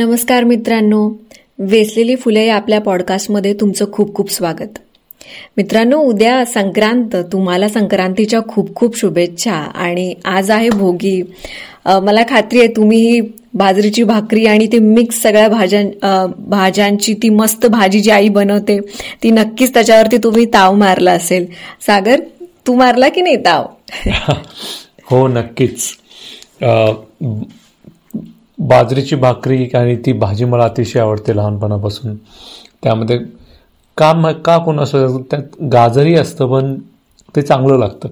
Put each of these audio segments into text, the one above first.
नमस्कार मित्रांनो. वेसलेली फुले या आपल्या पॉडकास्टमध्ये तुमचं खूप खूप स्वागत. मित्रांनो उद्या संक्रांत तुम्हाला संक्रांतीच्या खूप खूप शुभेच्छा आणि आज आहे भोगी. मला खात्री आहे तुम्ही ही बाजरीची भाकरी आणि ते मिक्स सगळ्या भाज्यां भाज्यांची ती मस्त भाजी जी आई बनवते ती नक्कीच त्याच्यावरती तुम्ही ताव मारला असेल. सागर तू मारला की नाही ताव? हो नक्कीच. बाजरीची भाकरी आणि ती भाजी मला अतिशय आवडते लहानपणापासून. त्यामध्ये का म- का कोण असं त्यात गाजरही असतं पण ते चांगलं लागतं.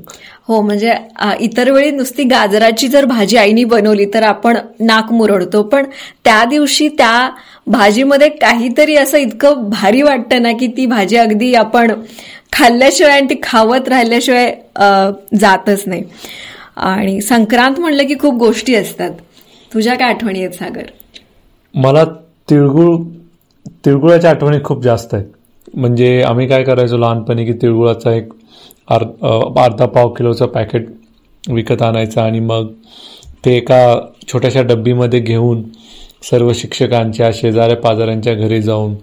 हो म्हणजे इतर वेळी नुसती गाजराची जर भाजी आईनी बनवली तर आपण नाक मुरडतो. पण त्या दिवशी त्या भाजीमध्ये काहीतरी असं इतकं भारी वाटतं ना की ती भाजी अगदी आपण खाल्ल्याशिवाय आणि ती खावत राहिल्याशिवाय जातच नाही. आणि संक्रांत म्हणलं की खूप गोष्टी असतात. तुझ्या काय आठवणी आहेत सागर? मला तिळगुळ तिळगुळाच्या आठवणी खूप जास्त आहेत. म्हणजे आम्ही काय करायचो लहानपणी की तिळगुळाचा एक अर्ध अर्धा पाव किलोचं पॅकेट विकत आणायचं आणि मग ते एका छोट्याशा डब्बीमध्ये घेऊन सर्व शिक्षकांच्या शेजाऱ्या पाजाऱ्यांच्या घरी जाऊन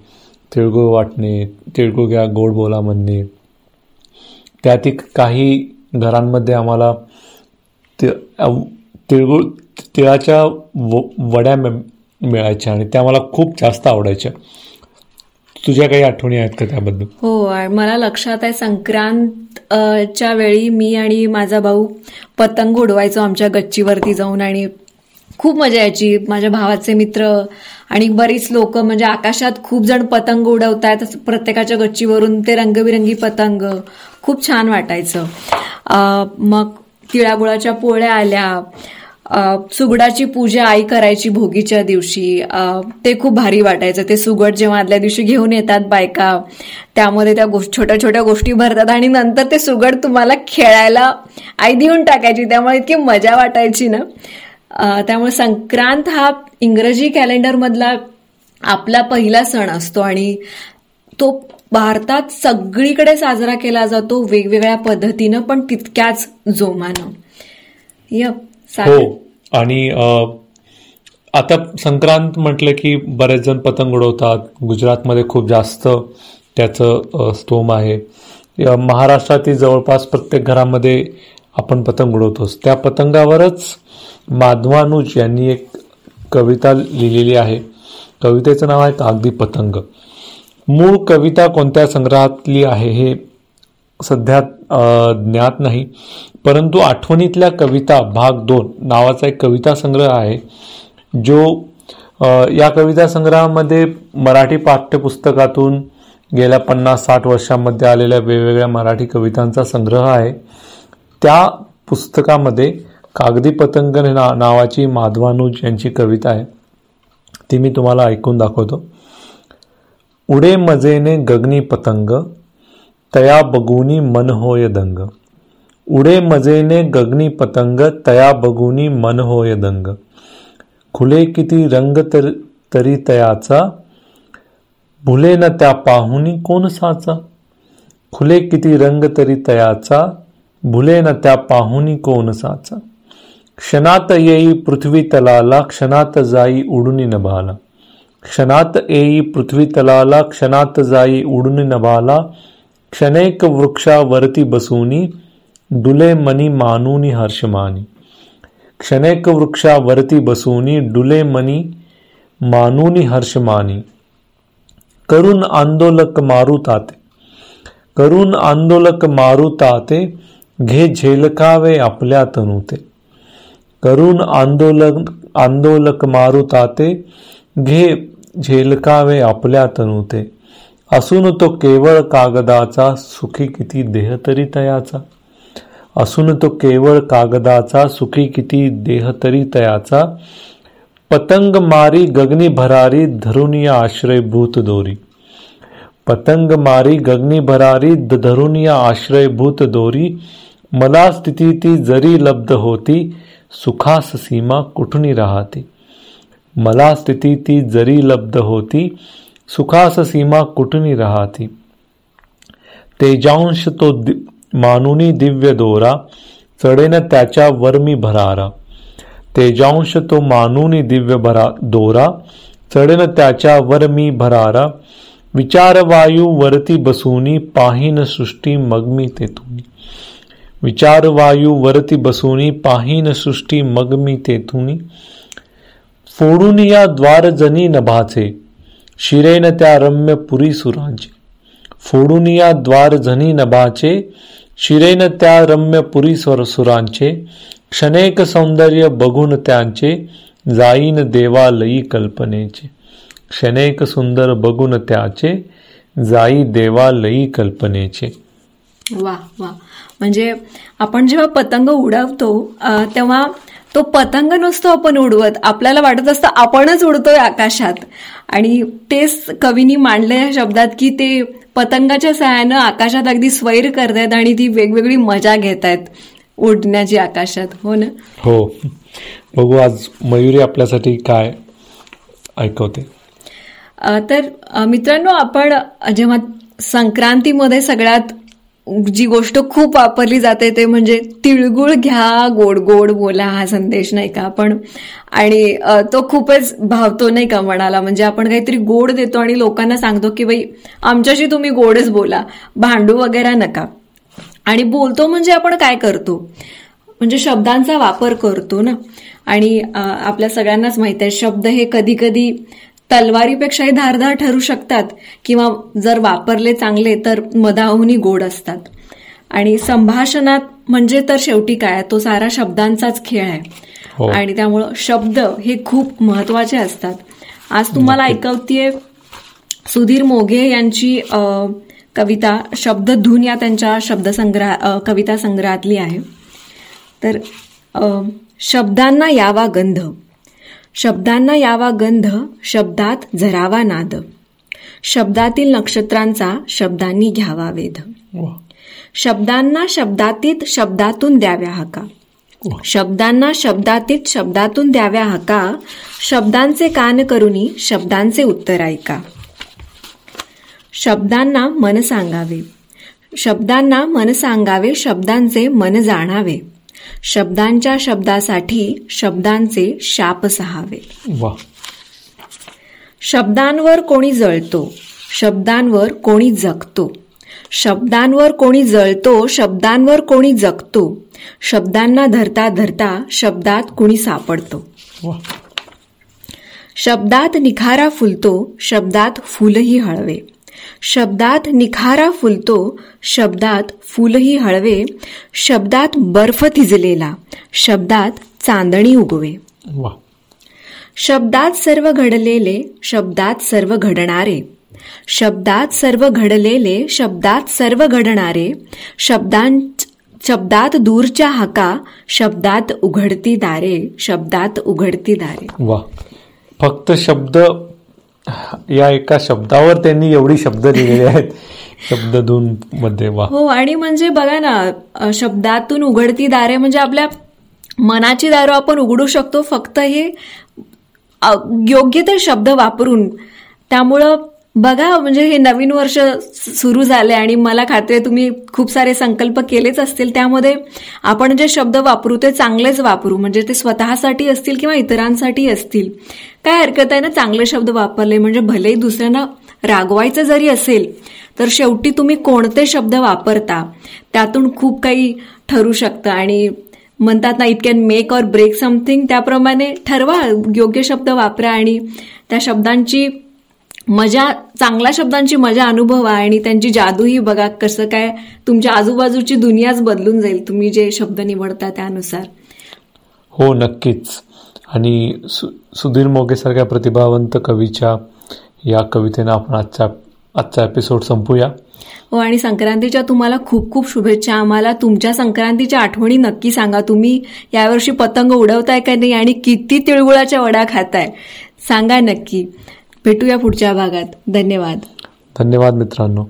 तिळगुळ वाटणे तिळगुळ घ्या गोड बोला म्हणणे. त्यातील काही घरांमध्ये आम्हाला ते तिळगुळ तिळाच्या व- वड्या मिळायच्या आणि त्या मला खूप जास्त आवडायच्या. तुझ्या काही आठवणी आहेत का त्याबद्दल? हो मला लक्षात आहे संक्रांत च्या वेळी मी आणि माझा भाऊ पतंग उडवायचो आमच्या गच्चीवरती जाऊन आणि खूप मजा यायची. माझ्या भावाचे मित्र आणि बरीच लोक म्हणजे आकाशात खूप जण पतंग उडवतायत प्रत्येकाच्या गच्चीवरून ते रंगबिरंगी पतंग. खूप छान वाटायचं. मग तिळागुळाच्या पोळ्या आल्या. सुगडाची पूजा आई करायची भोगीच्या दिवशी. ते खूप भारी वाटायचं. ते सुगड जेव्हा आदल्या दिवशी घेऊन येतात बायका त्यामध्ये त्या गोष्ट छोट्या छोट्या गोष्टी भरतात आणि नंतर ते सुगड तुम्हाला खेळायला आई देऊन टाकायची. त्यामुळे इतकी मजा वाटायची ना. त्यामुळे संक्रांत हा इंग्रजी कॅलेंडरमधला आपला पहिला सण असतो आणि तो भारतात सगळीकडे साजरा केला जातो वेगवेगळ्या पद्धतीनं पण तितक्याच जोमानं. हो आणि आता संक्रांत म्हटलं की बरेच जण पतंग उडवतात. गुजरातमध्ये खूप जास्त त्याचं स्तोम आहे. महाराष्ट्रातील जवळपास प्रत्येक घरामध्ये आपण पतंग उडवतोच. त्या पतंगावरच माधवानुज यांनी एक कविता लिहिलेली आहे. कवितेचं नाव आहे कागदी पतंग. मूळ कविता कोणत्या संग्रहातली आहे हे सध्या ज्ञात नाही. परंतु आठवणीतल्या कविता भाग दोन नावाचा एक कविता संग्रह आहे जो या कविता संग्रहामध्ये मराठी पाठ्यपुस्तकातून गेल्या पन्नास साठ वर्षांमध्ये आलेल्या वेगवेगळ्या मराठी कवितांचा संग्रह आहे. त्या पुस्तकामध्ये कागदी पतंग ना नावाची माधवानुज यांची कविता आहे. ती मी तुम्हाला ऐकून दाखवतो. उडे मजेने गगनी पतंग तया बगुनी मन होय दंग. उडे मजेने गगनी पतंग तया बगुनी मन होय दंग. खुले किती रंग तर, तरी तयाचा भुले न त्या पाहुनी कोण साचा. खुले किती रंग तरी तयाचा भुले न त्या पाहुनी कोण साचा. क्षणात येई पृथ्वी तलाला क्षणात जाई उडुनी नभाला क्षणात येई पृथ्वी तलाला क्षणात जाई उडून नभाला क्षणेक वृक्षावरती बसूनी डुले मनी मानुनी हर्षमानी क्षणेक वृक्षावरती बसूनी डुले मनी मानुनी हर्षमानी करून आंदोलक मारू ताते करून आंदोलक मारू ताते घे झेलकावे आपल्या तनुते करून आंदोलक आंदोलक मारू ताते घे झेलकावे आपल्या तनुते. असून तो केवळ कागदाचा सुखी किती देह तरी तयाचा? असून तो केवळ कागदाचा सुखी किती देह तरी तयाचा? पतंग मारी गगनी भरारी धरुनिया आश्रय भूत दोरी. पतंग मारी गगनी भरारी धरुनिया आश्रय भूत दोरी. मला स्थिती ती जरी लब्ध होती सुखास सीमा कुठुनी राहते? मला स्थिती ती जरी लब्ध होती सुखास सीमा कुठुनी राहती? तेजांश तो दि- मानुनी दिव्य दोरा चढेन त्याच्या वर्मी भरारा. तेजांश तो मानुनी दिव्य भरा दोरा चढेन त्याच्या मी भरारा. विचारवायू वरती बसूनी पाहीन सृष्टी मग मी विचारवायू वरती बसूनी पाहीन सृष्टी मग मी तेथुनी फोडून या द्वारजनी नभाचे. शिरेन त्या रम्य पुरी सुरांचे फोडून या द्वारजनी नभाचे. शिरेन त्या रम्य पुरी स्वर सुरांचे. क्षणेक सौंदर्य बघून त्यांचे. जाईन देवालयी कल्पनेचे. क्षणेक सुंदर बघून त्याचे. जाई देवालयी कल्पनेचे. वा वा. म्हणजे आपण जेव्हा पतंग उडवतो तेव्हा तो पतंग नसतो आपण उडवत आपल्याला वाटत असतं आपणच उडतोय आकाशात. आणि तेच कवीनी मांडलं या शब्दात की ते पतंगाच्या सहाय्यानं आकाशात अगदी स्वैर करतायत आणि ती वेगवेगळी मजा घेत आहेत उडण्याची आकाशात. हो ना? हो. बघू आज मयुरी आपल्यासाठी काय ऐकवते. तर मित्रांनो आपण जेव्हा संक्रांतीमध्ये सगळ्यात जी गोष्ट खूप वापरली जाते ते म्हणजे तिळगुळ घ्या गोड गोड बोला हा संदेश नाही का आपण? आणि तो खूपच भावतो नाही का मनाला? म्हणजे आपण काहीतरी गोड देतो आणि लोकांना सांगतो की बाई आमच्याशी तुम्ही गोडच बोला भांडू वगैरे नका. आणि बोलतो म्हणजे आपण काय करतो? म्हणजे शब्दांचा वापर करतो ना? आणि आपल्या सगळ्यांनाच माहीत आहे शब्द हे कधी कधी तलवारीपेक्षाही धारधार ठरू शकतात किंवा जर वापरले चांगले तर मधाहुनी गोड असतात. आणि संभाषणात म्हणजे तर शेवटी काय? तो सारा शब्दांचाच खेळ आहे. हो. आणि त्यामुळं शब्द हे खूप महत्त्वाचे असतात. आज तुम्हाला ऐकवतीये सुधीर मोघे यांची कविता शब्दधून या त्यांच्या शब्दसंग्रह कविता संग्रहातली आहे. तर शब्दांना यावा गंध. शब्दांना यावा गंध शब्दात झरावा नाद. शब्दातील नक्षत्रांचा शब्दांनी घ्यावा वेध. शब्दांना शब्दातीत शब्दातून द्याव्या हका. शब्दांना शब्दातीत शब्दातून द्याव्या हका. शब्दांचे कान करुनी शब्दांचे उत्तर ऐका. शब्दांना मन सांगावे. शब्दांना मन सांगावे शब्दांचे मन जाणावे. शब्दांच्या शब्दासाठी शब्दांचे शाप सहावे. शब्दांवर कोणी जळतो शब्दांवर कोणी जगतो. शब्दांवर कोणी जळतो शब्दांवर कोणी जगतो. शब्दांना धरता धरता शब्दात कोणी सापडतो. शब्दात निखारा फुलतो शब्दात फुलही हळवे. शब्दात निखारा फुलतो शब्दात फुलही हळवे शब्दात बर्फ थिजलेला शब्दात चांदणी उगवे. शब्दात सर्व घडलेले शब्दात सर्व घडणारे. शब्दात सर्व घडलेले शब्दात सर्व घडणारे. शब्दां शब्दात दूरच्या हाका शब्दात उघडती दारे शब्दात उघडती दारे. वा. फक्त शब्द या एका शब्दावर त्यांनी एवढी शब्द लिहिलेले आहेत. शब्द दोन मध्ये हो आणि म्हणजे बघा ना शब्दातून उघडती दारे म्हणजे आपल्या मनाची दारं आपण उघडू शकतो फक्त हे योग्य ते शब्द वापरून. त्यामुळं बघा म्हणजे हे नवीन वर्ष सुरू झाले आणि मला खात्री तुम्ही खूप सारे संकल्प केलेच असतील. त्यामध्ये आपण जे शब्द वापरू ते चांगलेच वापरू. म्हणजे ते स्वतःसाठी असतील किंवा इतरांसाठी असतील. काय हरकत आहे ना चांगले शब्द वापरले. म्हणजे भलेही दुसऱ्यांना रागवायचं जरी असेल तर शेवटी तुम्ही कोणते शब्द वापरता त्यातून खूप काही ठरू शकतं. आणि म्हणतात ना it can make or break something त्याप्रमाणे ठरवा योग्य शब्द वापरा आणि त्या शब्दांची मजा चांगल्या शब्दांची मजा अनुभवा आणि त्यांची जादूही बघा कसं काय तुमच्या आजूबाजूची दुनियाच बदलून जाईल तुम्ही जे शब्द निवडता त्यानुसार. हो नक्कीच. आणि सुधीर मोगे सारख्या प्रतिभावंत कवीच्या या कवितेनं आपण आजचा आजचा एपिसोड संपूया. हो आणि संक्रांतीच्या तुम्हाला खूप खूप शुभेच्छा. आम्हाला तुमच्या संक्रांतीच्या आठवणी नक्की सांगा. तुम्ही यावर्षी पतंग उडवताय का नाही आणि किती तिळगुळाच्या वडा खाताय? सांगा नक्की. भेटूया पुढच्या भागात. धन्यवाद. धन्यवाद मित्रांनो.